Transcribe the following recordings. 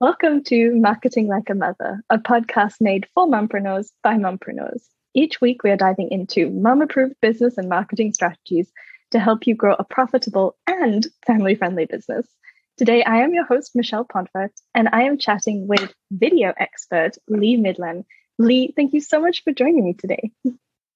Welcome to Marketing Like a Mother, a podcast made for mompreneurs by mompreneurs. Each week, we are diving into mom approved business and marketing strategies to help you grow a profitable and family friendly business. Today, I am your host, Michelle Pontvert, and I am chatting with video expert Lee Midlane. Lee, thank you so much for joining me today.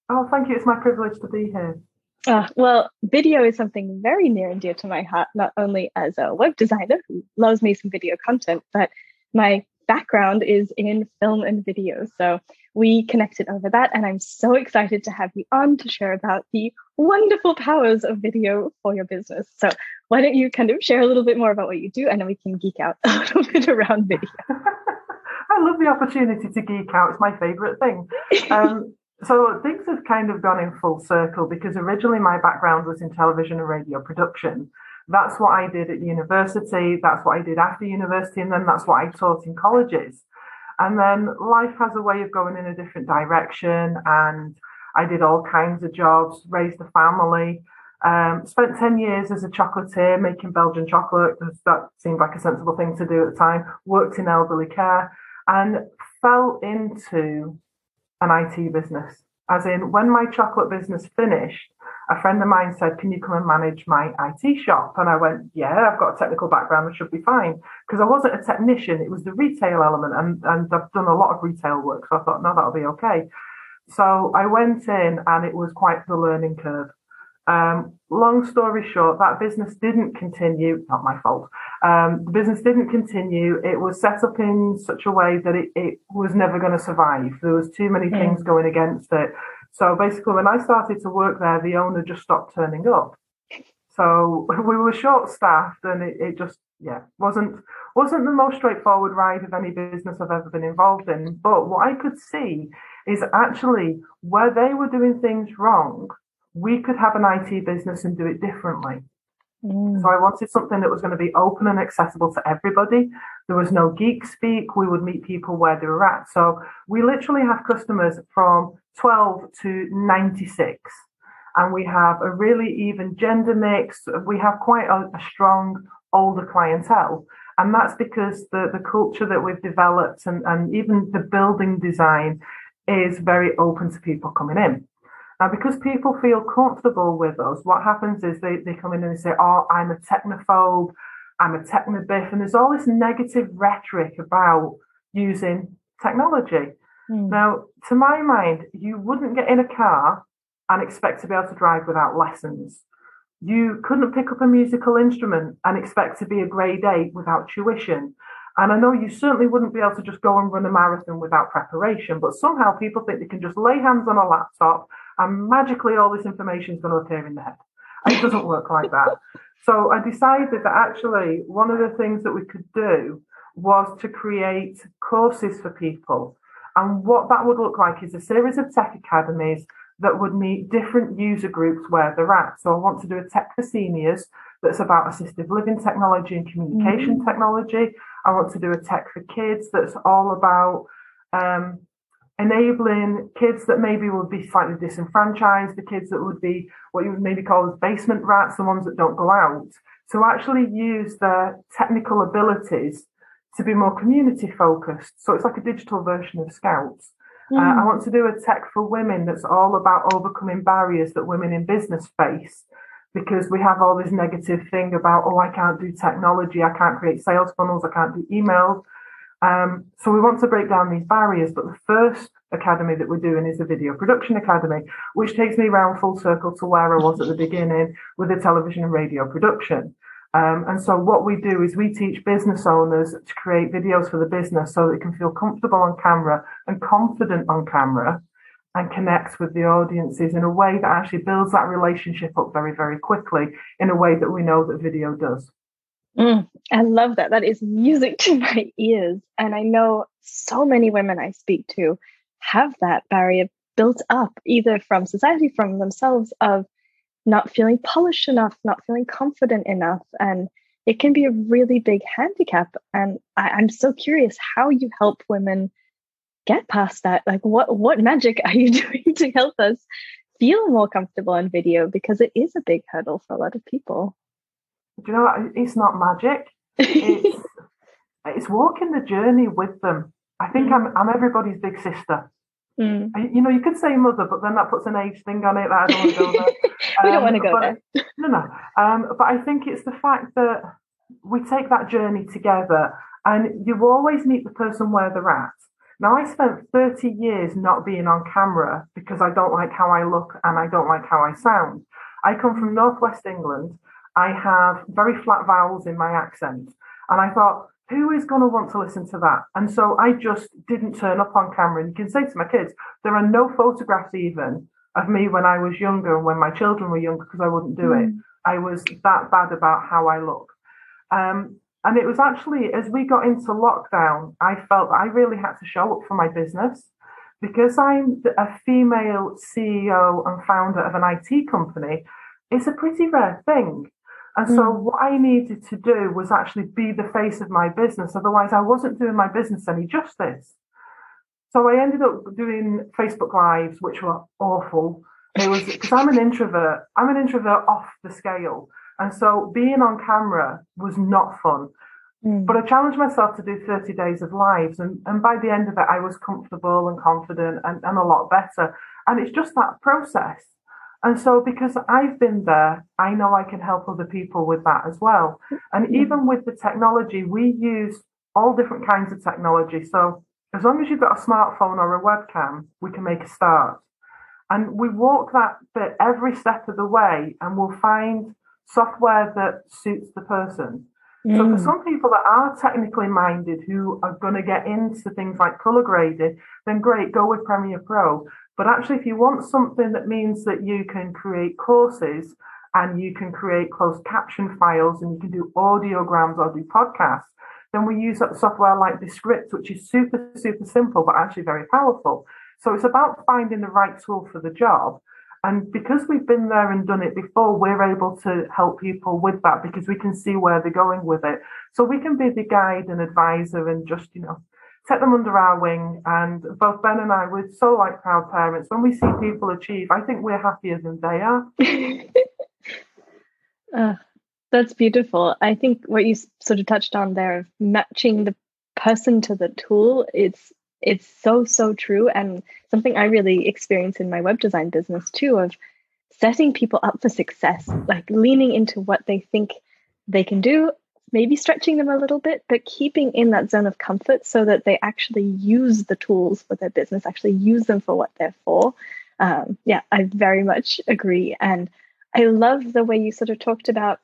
Oh, thank you. It's my privilege to be here. Uh, well, video is something very near and dear to my heart, not only as a web designer who loves me some video content, but my background is in film and video. So we connected over that, and I'm so excited to have you on to share about the wonderful powers of video for your business. So why don't you kind of share a little bit more about what you do, and then we can geek out a little bit around video. I love the opportunity to geek out. It's my favorite thing. Um, so things have kind of gone in full circle because originally my background was in television and radio production. That's what I did at university. That's what I did after university. And then that's what I taught in colleges. And then life has a way of going in a different direction. And I did all kinds of jobs, raised a family, um, spent 10 years as a chocolatier making Belgian chocolate because that seemed like a sensible thing to do at the time, worked in elderly care and fell into an IT business. As in, when my chocolate business finished, a friend of mine said, Can you come and manage my IT shop? And I went, Yeah, I've got a technical background, I should be fine. Because I wasn't a technician, it was the retail element, and, and I've done a lot of retail work. So I thought, No, that'll be okay. So I went in, and it was quite the learning curve. Um, long story short, that business didn't continue, not my fault. Um, the business didn't continue. It was set up in such a way that it, it was never going to survive. There was too many things mm. going against it. So basically, when I started to work there, the owner just stopped turning up. So we were short staffed, and it, it just yeah wasn't wasn't the most straightforward ride of any business I've ever been involved in. But what I could see is actually where they were doing things wrong, we could have an IT business and do it differently. Mm. So I wanted something that was going to be open and accessible to everybody. There was no geek speak. We would meet people where they were at. So we literally have customers from 12 to 96. And we have a really even gender mix. We have quite a, a strong older clientele. And that's because the, the culture that we've developed and, and even the building design is very open to people coming in. Now, because people feel comfortable with us, what happens is they, they come in and they say, Oh, I'm a technophobe, I'm a technobiff. And there's all this negative rhetoric about using technology. Mm. Now, to my mind, you wouldn't get in a car and expect to be able to drive without lessons. You couldn't pick up a musical instrument and expect to be a grade eight without tuition. And I know you certainly wouldn't be able to just go and run a marathon without preparation, but somehow people think they can just lay hands on a laptop and magically all this information is going to appear in their head. And it doesn't work like that. So I decided that actually one of the things that we could do was to create courses for people. And what that would look like is a series of tech academies that would meet different user groups where they're at. So I want to do a tech for seniors that's about assistive living technology and communication mm-hmm. technology. I want to do a tech for kids that's all about um, enabling kids that maybe would be slightly disenfranchised, the kids that would be what you would maybe call as basement rats, the ones that don't go out, to actually use their technical abilities to be more community focused. So it's like a digital version of Scouts. Mm. Uh, I want to do a tech for women that's all about overcoming barriers that women in business face because we have all this negative thing about, oh, I can't do technology, I can't create sales funnels, I can't do emails. Um, so we want to break down these barriers, but the first academy that we're doing is the Video Production Academy, which takes me around full circle to where I was at the beginning with the television and radio production. Um, and so what we do is we teach business owners to create videos for the business so they can feel comfortable on camera and confident on camera and connect with the audiences in a way that actually builds that relationship up very, very quickly in a way that we know that video does. Mm, I love that. That is music to my ears. And I know so many women I speak to have that barrier built up, either from society, from themselves, of not feeling polished enough, not feeling confident enough. And it can be a really big handicap. And I, am so curious how you help women get past that. Like what what magic are you doing to help us feel more comfortable on video? Because it is a big hurdle for a lot of people you know what? It's not magic. It's, it's walking the journey with them. I think mm. I'm I'm everybody's big sister. Mm. You know, you could say mother, but then that puts an age thing on it that I don't want to go there. we um, don't want to go there. no, no. Um, but I think it's the fact that we take that journey together, and you always meet the person where they're at. Now, I spent 30 years not being on camera because I don't like how I look and I don't like how I sound. I come from Northwest England. I have very flat vowels in my accent. And I thought, who is going to want to listen to that? And so I just didn't turn up on camera. And you can say to my kids, there are no photographs even of me when I was younger, and when my children were younger, because I wouldn't do mm. it. I was that bad about how I look. Um, and it was actually as we got into lockdown, I felt I really had to show up for my business because I'm a female CEO and founder of an IT company. It's a pretty rare thing. And so mm. what I needed to do was actually be the face of my business. Otherwise, I wasn't doing my business any justice. So I ended up doing Facebook Lives, which were awful. It was because I'm an introvert. I'm an introvert off the scale. And so being on camera was not fun. Mm. But I challenged myself to do 30 days of lives. And, and by the end of it, I was comfortable and confident and, and a lot better. And it's just that process. And so, because I've been there, I know I can help other people with that as well. And even with the technology, we use all different kinds of technology. So, as long as you've got a smartphone or a webcam, we can make a start. And we walk that bit every step of the way, and we'll find software that suits the person. Mm. So for mm. some people that are technically minded who are going to get into things like color grading, then great, go with Premiere Pro. But actually, if you want something that means that you can create courses and you can create closed caption files and you can do audiograms or do podcasts, then we use software like Descript, which is super, super simple, but actually very powerful. So it's about finding the right tool for the job. And because we've been there and done it before, we're able to help people with that because we can see where they're going with it. So we can be the guide and advisor and just, you know, take them under our wing. And both Ben and I, we're so like proud parents. When we see people achieve, I think we're happier than they are. uh, that's beautiful. I think what you sort of touched on there of matching the person to the tool, it's it's so so true and something i really experience in my web design business too of setting people up for success like leaning into what they think they can do maybe stretching them a little bit but keeping in that zone of comfort so that they actually use the tools for their business actually use them for what they're for um, yeah i very much agree and i love the way you sort of talked about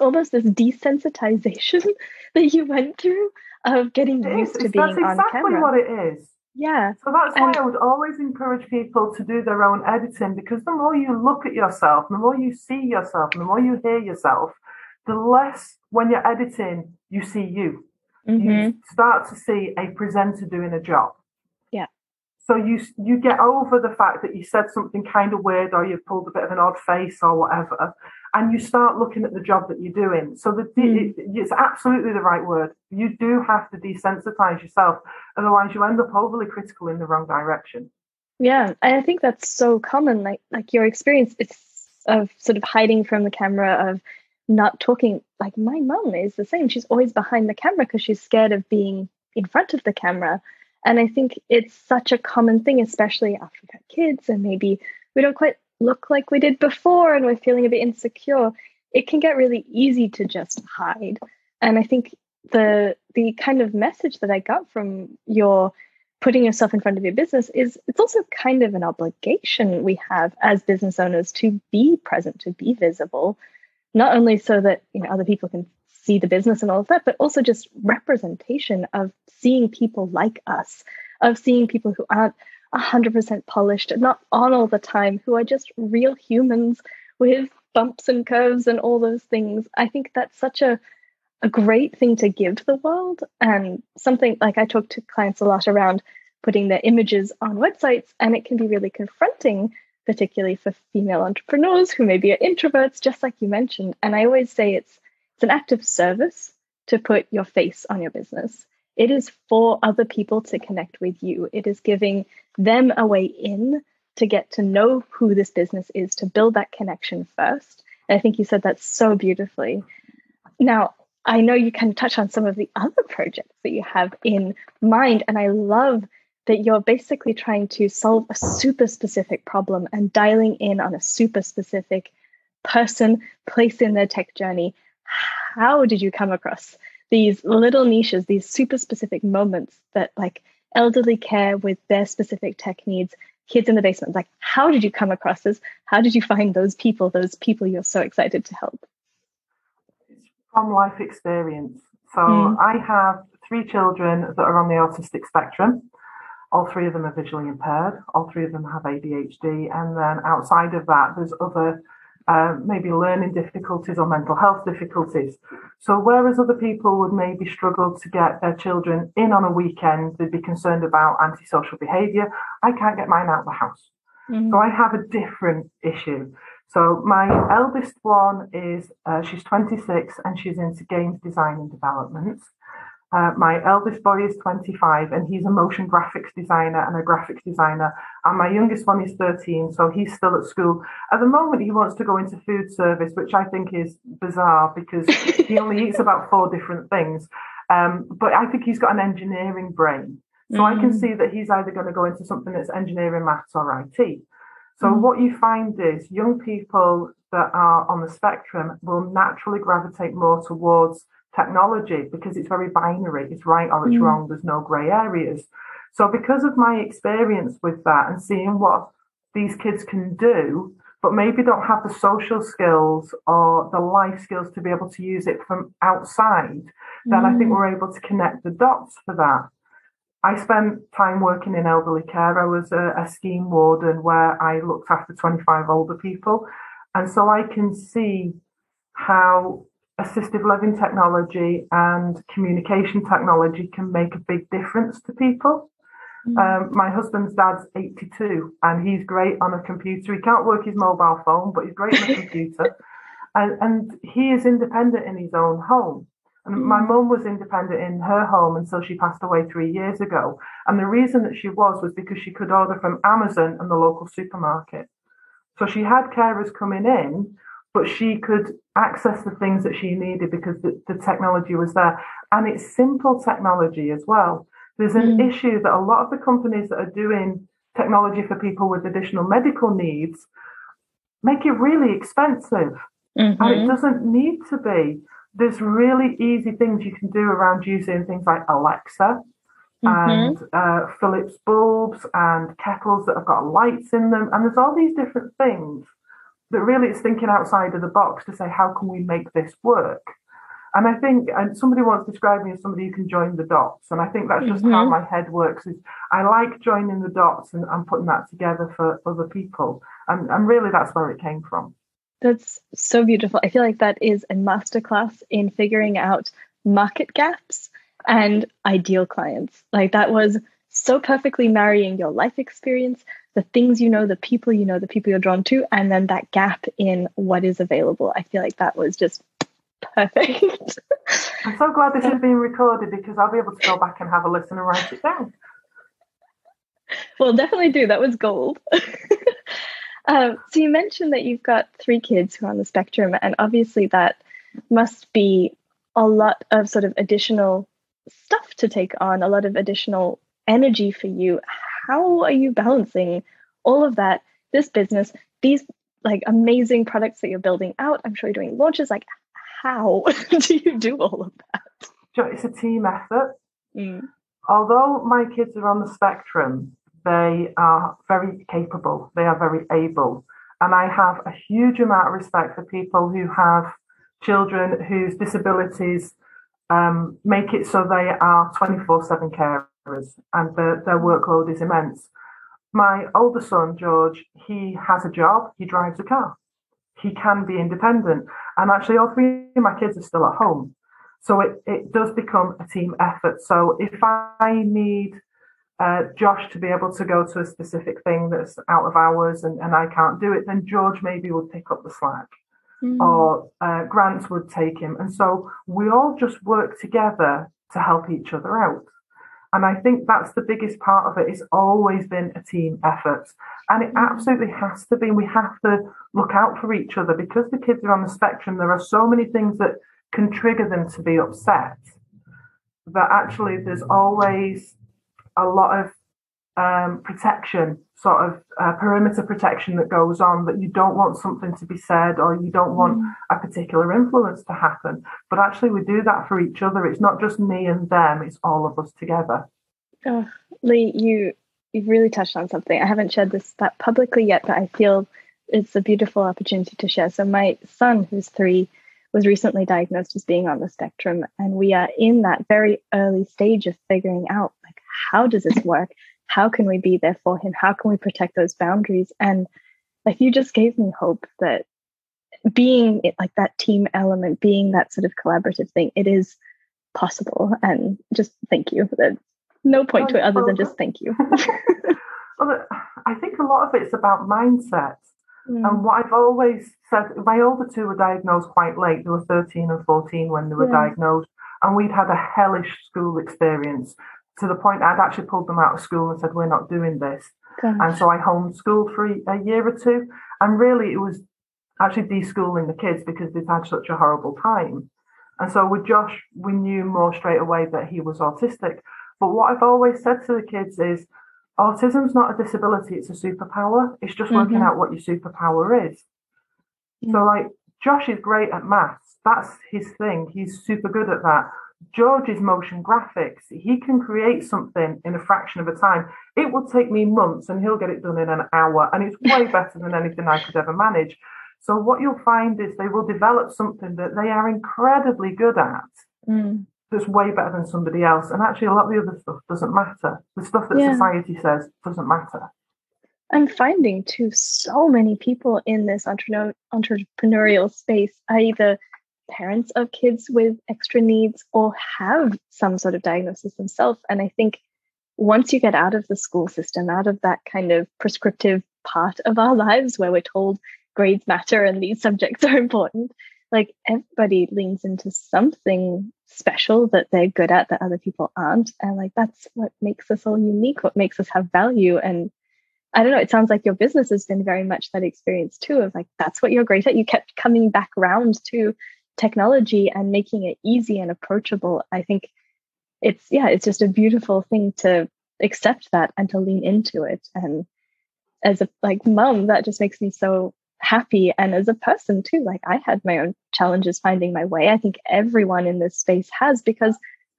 almost this desensitization that you went through of getting it used is. to being that's exactly on camera. what it is. Yeah. So that's why I would always encourage people to do their own editing because the more you look at yourself, the more you see yourself, the more you hear yourself, the less when you're editing you see you. Mm-hmm. You start to see a presenter doing a job. Yeah. So you you get over the fact that you said something kind of weird or you pulled a bit of an odd face or whatever, and you start looking at the job that you're doing. So the, mm. it, it's absolutely the right word. You do have to desensitize yourself, otherwise you end up overly critical in the wrong direction. Yeah, I think that's so common. Like like your experience is of sort of hiding from the camera, of not talking. Like my mom is the same. She's always behind the camera because she's scared of being in front of the camera. And I think it's such a common thing, especially after we've had kids and maybe we don't quite look like we did before and we're feeling a bit insecure, it can get really easy to just hide. And I think the the kind of message that I got from your putting yourself in front of your business is it's also kind of an obligation we have as business owners to be present, to be visible, not only so that you know other people can see the business and all of that, but also just representation of seeing people like us, of seeing people who aren't 100% polished, not on all the time, who are just real humans with bumps and curves and all those things. I think that's such a a great thing to give to the world and something like I talk to clients a lot around putting their images on websites and it can be really confronting particularly for female entrepreneurs who maybe are introverts just like you mentioned and I always say it's it's an act of service to put your face on your business it is for other people to connect with you. It is giving them a way in to get to know who this business is, to build that connection first. And I think you said that so beautifully. Now, I know you can touch on some of the other projects that you have in mind. And I love that you're basically trying to solve a super specific problem and dialing in on a super specific person, place in their tech journey. How did you come across these little niches, these super specific moments that like elderly care with their specific tech needs, kids in the basement? Like, how did you come across this? How did you find those people, those people you're so excited to help? From life experience. So mm. I have three children that are on the autistic spectrum. All three of them are visually impaired. All three of them have ADHD. And then outside of that, there's other uh, maybe learning difficulties or mental health difficulties. So, whereas other people would maybe struggle to get their children in on a weekend, they'd be concerned about antisocial behaviour. I can't get mine out of the house. Mm-hmm. So, I have a different issue. So, my eldest one is uh, she's 26 and she's into games design and development. Uh, my eldest boy is 25 and he's a motion graphics designer and a graphics designer. And my youngest one is 13, so he's still at school. At the moment, he wants to go into food service, which I think is bizarre because he only eats about four different things. Um, but I think he's got an engineering brain. So mm. I can mm. see that he's either going to go into something that's engineering, maths, or IT. So mm. what you find is young people that are on the spectrum will naturally gravitate more towards technology because it's very binary. It's right or it's mm. wrong. There's no grey areas. So because of my experience with that and seeing what these kids can do, but maybe don't have the social skills or the life skills to be able to use it from outside, then I think mm. we're able to connect the dots for that. I spent time working in elderly care. I was a, a scheme warden where I looked after 25 older people. And so I can see how assistive living technology and communication technology can make a big difference to people. Mm. Um, my husband's dad's 82 and he's great on a computer. He can't work his mobile phone, but he's great on a computer. And, and he is independent in his own home. And mm. my mum was independent in her home until she passed away three years ago. And the reason that she was was because she could order from Amazon and the local supermarket. So she had carers coming in, but she could access the things that she needed because the, the technology was there. And it's simple technology as well. There's an mm. issue that a lot of the companies that are doing technology for people with additional medical needs make it really expensive. Mm-hmm. And it doesn't need to be. There's really easy things you can do around using things like Alexa mm-hmm. and uh, Philips bulbs and kettles that have got lights in them. And there's all these different things that really it's thinking outside of the box to say, how can we make this work? And I think, and somebody once described me as somebody who can join the dots. And I think that's just mm-hmm. how my head works is I like joining the dots and, and putting that together for other people. And, and really that's where it came from. That's so beautiful. I feel like that is a masterclass in figuring out market gaps and ideal clients. Like that was so perfectly marrying your life experience, the things you know, the people you know, the people you're drawn to, and then that gap in what is available. I feel like that was just perfect. I'm so glad this is being recorded because I'll be able to go back and have a listen and write it down. Well, definitely do. That was gold. um, so you mentioned that you've got three kids who are on the spectrum, and obviously that must be a lot of sort of additional stuff to take on, a lot of additional energy for you. How are you balancing all of that, this business, these like amazing products that you're building out? I'm sure you're doing launches. Like, how do you do all of that? It's a team effort. Mm. Although my kids are on the spectrum, they are very capable, they are very able. And I have a huge amount of respect for people who have children whose disabilities um, make it so they are 24 7 carers and the, their workload is immense. My older son, George, he has a job, he drives a car, he can be independent. And actually, all three of my kids are still at home. So it, it does become a team effort. So if I need uh, Josh to be able to go to a specific thing that's out of hours and, and I can't do it, then George maybe would pick up the slack. Mm. Or uh, Grant would take him. And so we all just work together to help each other out. And I think that's the biggest part of it. It's always been a team effort. And it mm-hmm. absolutely has to be. We have to look out for each other because the kids are on the spectrum. There are so many things that can trigger them to be upset, that actually there's always a lot of um, protection, sort of uh, perimeter protection that goes on, that you don't want something to be said or you don't want mm. a particular influence to happen. But actually, we do that for each other. It's not just me and them, it's all of us together. Oh, Lee, you you've really touched on something. I haven't shared this that publicly yet, but I feel it's a beautiful opportunity to share. So my son, who's three, was recently diagnosed as being on the spectrum, and we are in that very early stage of figuring out like how does this work? How can we be there for him? How can we protect those boundaries? And like you just gave me hope that being it, like that team element, being that sort of collaborative thing, it is possible. And just thank you. There's no point to it other than just thank you. well, I think a lot of it's about mindset. Mm. And what I've always said, my older two were diagnosed quite late. They were 13 and 14 when they were yeah. diagnosed. And we'd had a hellish school experience to the point I'd actually pulled them out of school and said, We're not doing this. Gosh. And so I homeschooled for a year or two. And really, it was actually deschooling the kids because they'd had such a horrible time. And so with Josh, we knew more straight away that he was autistic. But what I've always said to the kids is autism's not a disability, it's a superpower. It's just mm-hmm. working out what your superpower is. Mm-hmm. So, like, Josh is great at maths. That's his thing. He's super good at that. George is motion graphics. He can create something in a fraction of a time. It will take me months and he'll get it done in an hour. And it's way better than anything I could ever manage. So, what you'll find is they will develop something that they are incredibly good at. Mm that's way better than somebody else. And actually, a lot of the other stuff doesn't matter. The stuff that yeah. society says doesn't matter. I'm finding too so many people in this entrepreneurial space either parents of kids with extra needs or have some sort of diagnosis themselves. And I think once you get out of the school system, out of that kind of prescriptive part of our lives where we're told grades matter and these subjects are important, like everybody leans into something special that they're good at that other people aren't. And like that's what makes us all unique what makes us have value. And i don't know it sounds like your business has been very much that experience too of like that's what you're great at. You kept coming back around to technology and making it easy and approachable i think it's yeah it's just a beautiful thing to accept that and to lean into it. And as a like mom that just makes me so happy. And as a person too like i had my own challenges finding my way. I think everyone in this space has because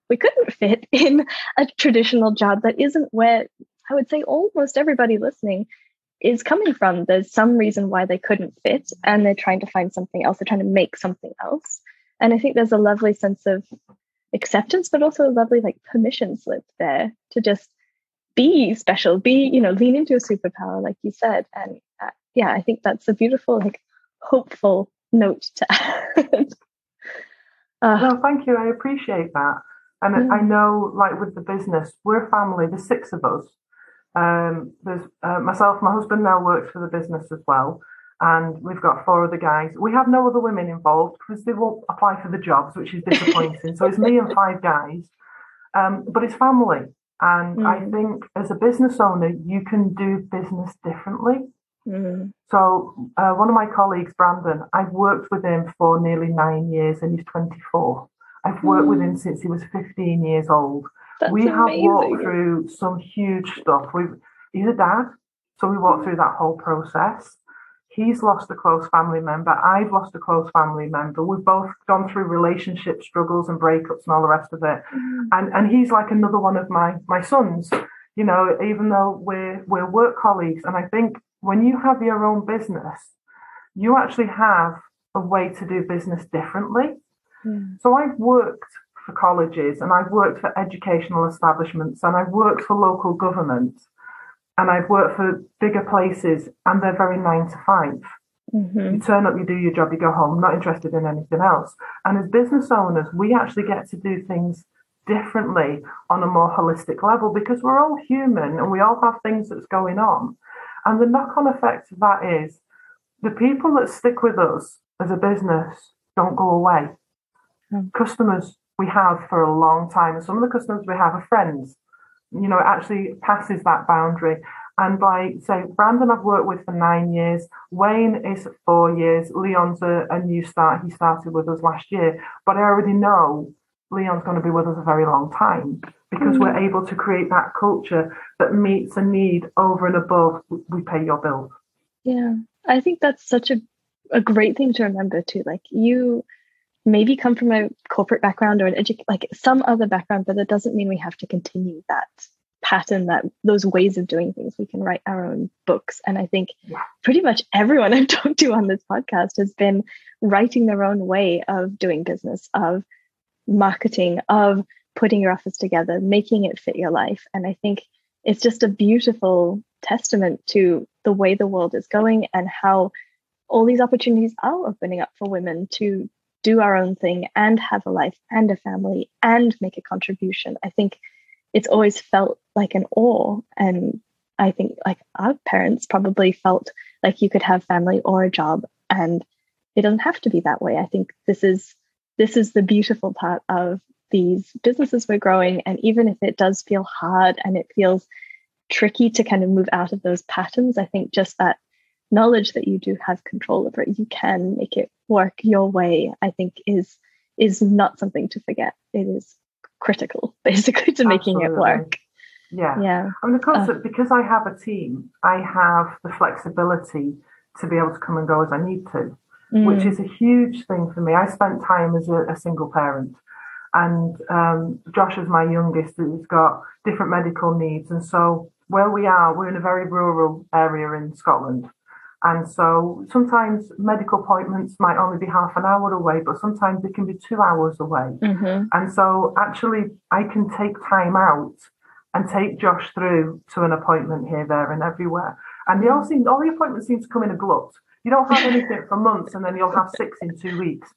we couldn't fit in a traditional job that isn't where i would say almost everybody listening is coming from there's some reason why they couldn't fit and they're trying to find something else they're trying to make something else and i think there's a lovely sense of acceptance but also a lovely like permission slip there to just be special be you know lean into a superpower like you said and uh, yeah, I think that's a beautiful, like, hopeful note to add. uh, no, thank you. I appreciate that. And yeah. I know, like, with the business, we're family, the six of us. Um, there's uh, myself, my husband now works for the business as well. And we've got four other guys. We have no other women involved because they won't apply for the jobs, which is disappointing. so it's me and five guys. Um, but it's family. And mm. I think as a business owner, you can do business differently. Mm. So, uh, one of my colleagues, Brandon, I've worked with him for nearly nine years and he's 24. I've worked mm. with him mm. since he was 15 years old. That's we have walked through some huge stuff. We've, he's a dad, so we walked through that whole process. He's lost a close family member. I've lost a close family member. We've both gone through relationship struggles and breakups and all the rest of it. Mm. And and he's like another one of my my sons. You know, even though we're we're work colleagues, and I think when you have your own business, you actually have a way to do business differently. Mm. So I've worked for colleges and I've worked for educational establishments and I've worked for local government and I've worked for bigger places and they're very nine to 5 mm-hmm. You turn up, you do your job, you go home, not interested in anything else. And as business owners, we actually get to do things differently on a more holistic level because we're all human and we all have things that's going on. And the knock on effect of that is the people that stick with us as a business don't go away. Mm. Customers we have for a long time, and some of the customers we have are friends. You know, it actually passes that boundary. And by say Brandon, I've worked with for nine years. Wayne is four years. Leon's a, a new start. He started with us last year, but I already know Leon's going to be with us a very long time because mm-hmm. we're able to create that culture that meets a need over and above we pay your bills. Yeah, I think that's such a a great thing to remember too. Like you maybe come from a corporate background or an edu- like some other background, but that doesn't mean we have to continue that pattern that those ways of doing things. We can write our own books. And i think yeah. pretty much everyone i've talked to on this podcast has been writing their own way of doing business of marketing of putting your office together making it fit your life. And i think it's just a beautiful testament to the way the world is going and how all these opportunities are opening up for women to do our own thing and have a life and a family and make a contribution. I think it's always felt like an awe. And I think like our parents probably felt like you could have family or a job and it doesn't have to be that way. I think this is this is the beautiful part of these businesses we're growing. And even if it does feel hard and it feels tricky to kind of move out of those patterns, I think just that knowledge that you do have control over it, you can make it work your way, I think is is not something to forget. It is critical, basically, to making it work. Yeah. Yeah. I mean, the concept, uh, because I have a team, I have the flexibility to be able to come and go as I need to, mm. which is a huge thing for me. I spent time as a, a single parent, and um, Josh is my youngest, who's got different medical needs. And so, where we are, we're in a very rural area in Scotland. And so sometimes medical appointments might only be half an hour away, but sometimes they can be two hours away. Mm-hmm. And so actually, I can take time out and take Josh through to an appointment here, there, and everywhere. And they all seem, all the appointments seem to come in a glut. You don't have anything for months, and then you'll have six in two weeks.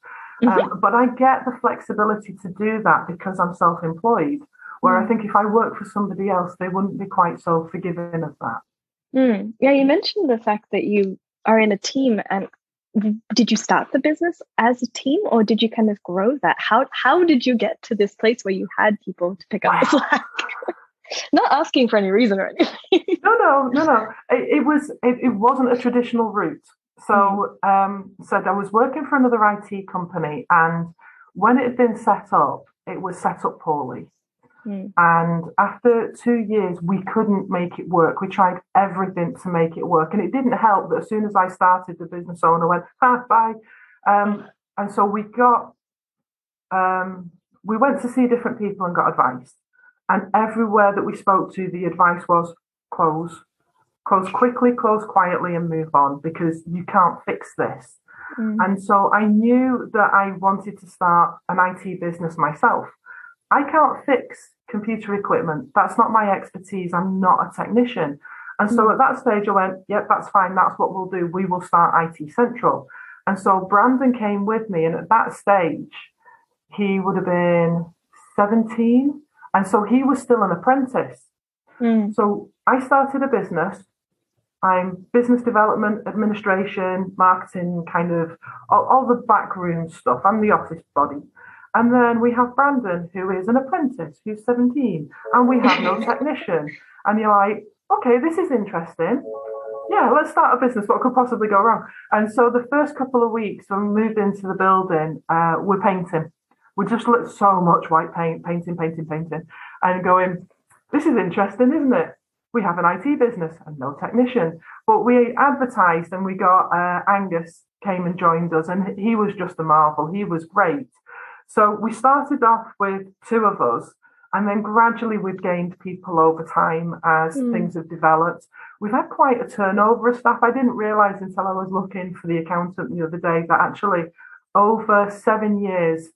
Um, but I get the flexibility to do that because I'm self-employed. Where mm. I think if I work for somebody else, they wouldn't be quite so forgiving of that. Mm. Yeah, you mentioned the fact that you are in a team and did you start the business as a team or did you kind of grow that? How how did you get to this place where you had people to pick up the slack? Not asking for any reason or anything. no, no, no, no. It, it was it, it, wasn't a traditional route. So mm. um said I was working for another IT company and when it had been set up, it was set up poorly. Mm. And after two years, we couldn't make it work. We tried everything to make it work. And it didn't help that as soon as I started, the business owner went, ah, bye. Um, and so we got, um, we went to see different people and got advice. And everywhere that we spoke to, the advice was close, close quickly, close quietly, and move on because you can't fix this. Mm. And so I knew that I wanted to start an IT business myself. I can't fix computer equipment. That's not my expertise. I'm not a technician. And so at that stage, I went, yep, that's fine. That's what we'll do. We will start IT Central. And so Brandon came with me. And at that stage, he would have been 17. And so he was still an apprentice. Mm. So I started a business. I'm business development, administration, marketing, kind of all, all the backroom stuff. I'm the office body. And then we have Brandon, who is an apprentice, who's 17, and we have no technician. And you're like, okay, this is interesting. Yeah, let's start a business. What could possibly go wrong? And so the first couple of weeks when we moved into the building, uh, we're painting. We just looked so much white paint, painting, painting, painting, and going, this is interesting, isn't it? We have an IT business and no technician. But we advertised and we got uh, Angus came and joined us, and he was just a marvel. He was great. So we started off with two of us, and then gradually we've gained people over time as mm. things have developed. We've had quite a turnover of staff. I didn't realize until I was looking for the accountant the other day that actually over seven years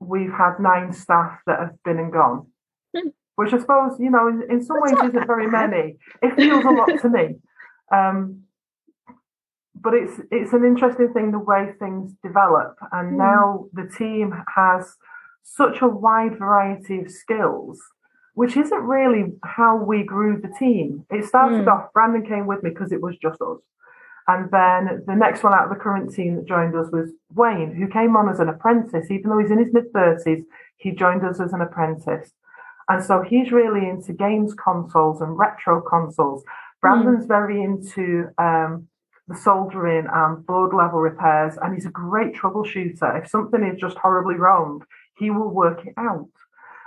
we've had nine staff that have been and gone. Mm. Which I suppose, you know, in, in some ways isn't very many. It feels a lot to me. Um, but it's it's an interesting thing the way things develop and mm. now the team has such a wide variety of skills which isn't really how we grew the team it started mm. off brandon came with me because it was just us and then the next one out of the current team that joined us was wayne who came on as an apprentice even though he's in his mid 30s he joined us as an apprentice and so he's really into games consoles and retro consoles Brandon's mm. very into um, the soldering and board level repairs, and he's a great troubleshooter. If something is just horribly wrong, he will work it out.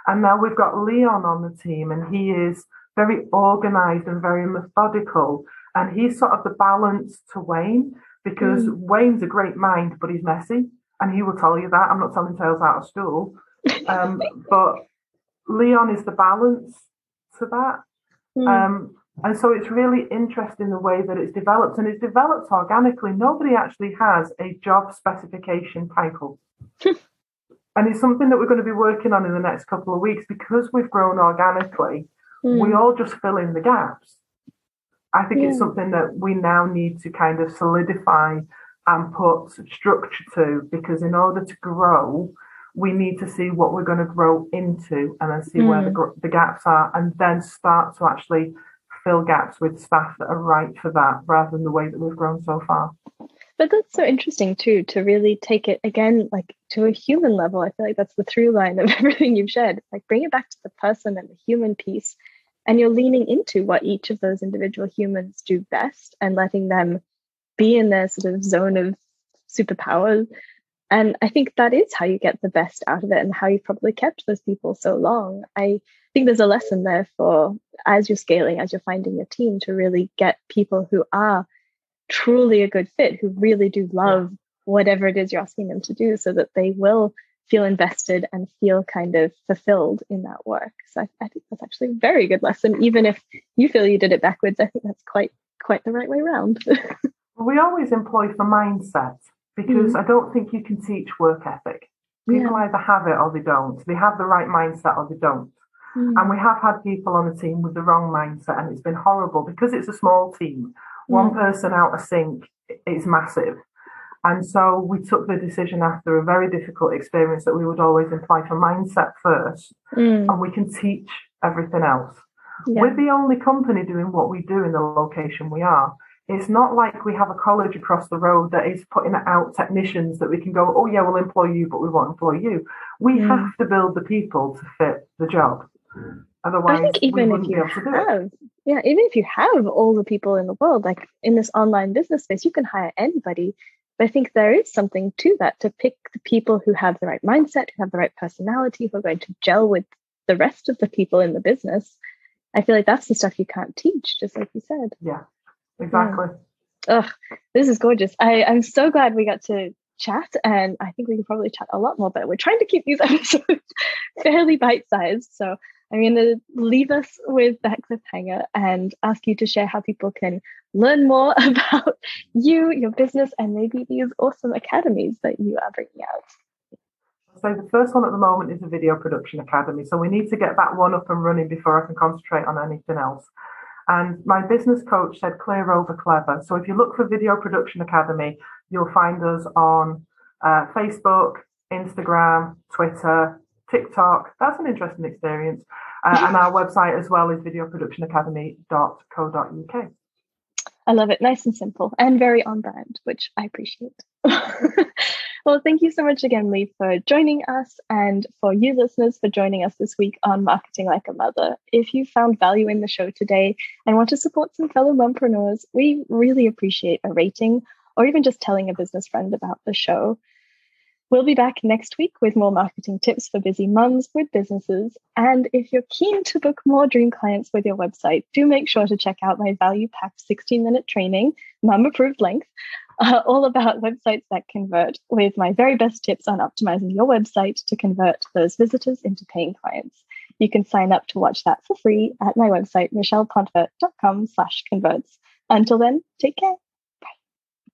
And now we've got Leon on the team, and he is very organized and very methodical. And he's sort of the balance to Wayne because mm. Wayne's a great mind, but he's messy. And he will tell you that. I'm not telling tales out of school. Um, but Leon is the balance to that. Mm. Um, and so it's really interesting the way that it's developed, and it's developed organically. Nobody actually has a job specification title. and it's something that we're going to be working on in the next couple of weeks because we've grown organically. Mm. We all just fill in the gaps. I think yeah. it's something that we now need to kind of solidify and put structure to because in order to grow, we need to see what we're going to grow into and then see mm. where the, hmm. the gaps are and then start to actually fill gaps with staff that are right for that rather than the way that we've grown so far. But that's so interesting too, to really take it again, like to a human level. I feel like that's the through line of everything you've shared. Like bring it back to the person and the human piece. And you're leaning into what each of those individual humans do best and letting them be in their sort of zone of superpowers. And I think that is how you get the best out of it and how you've probably kept those people so long. I think there's a lesson there for as you're scaling, as you're finding your team to really get people who are truly a good fit, who really do love yeah. whatever it is you're asking them to do, so that they will feel invested and feel kind of fulfilled in that work. So I, I think that's actually a very good lesson. Even if you feel you did it backwards, I think that's quite quite the right way around. we always employ for mindset because mm-hmm. I don't think you can teach work ethic. People yeah. either have it or they don't. They have the right mindset or they don't. Mm. And we have had people on the team with the wrong mindset, and it's been horrible because it's a small team. One mm. person out of sync is massive. And so we took the decision after a very difficult experience that we would always apply for mindset first, mm. and we can teach everything else. Yeah. We're the only company doing what we do in the location we are. It's not like we have a college across the road that is putting out technicians that we can go, oh, yeah, we'll employ you, but we won't employ you. We mm. have to build the people to fit the job. Otherwise, I think even if you have, yeah, even if you have all the people in the world, like in this online business space, you can hire anybody. But I think there is something to that to pick the people who have the right mindset, who have the right personality, who are going to gel with the rest of the people in the business. I feel like that's the stuff you can't teach, just like you said. Yeah, exactly. Yeah. Ugh, this is gorgeous. I, I'm so glad we got to chat and I think we can probably chat a lot more, but we're trying to keep these episodes fairly bite-sized. So I'm going to leave us with that cliffhanger and ask you to share how people can learn more about you, your business, and maybe these awesome academies that you are bringing out. So the first one at the moment is a video production academy. So we need to get that one up and running before I can concentrate on anything else. And my business coach said clear over clever. So if you look for Video Production Academy, you'll find us on uh, Facebook, Instagram, Twitter, TikTok. That's an interesting experience. Uh, and our website as well is videoproductionacademy.co.uk. I love it. Nice and simple and very on brand, which I appreciate. well, thank you so much again, Lee, for joining us and for you listeners for joining us this week on Marketing Like a Mother. If you found value in the show today and want to support some fellow mompreneurs, we really appreciate a rating or even just telling a business friend about the show. We'll be back next week with more marketing tips for busy mums with businesses. And if you're keen to book more dream clients with your website, do make sure to check out my value packed 16 minute training, mum approved length, uh, all about websites that convert with my very best tips on optimizing your website to convert those visitors into paying clients. You can sign up to watch that for free at my website, michellepontvert.com slash converts. Until then, take care.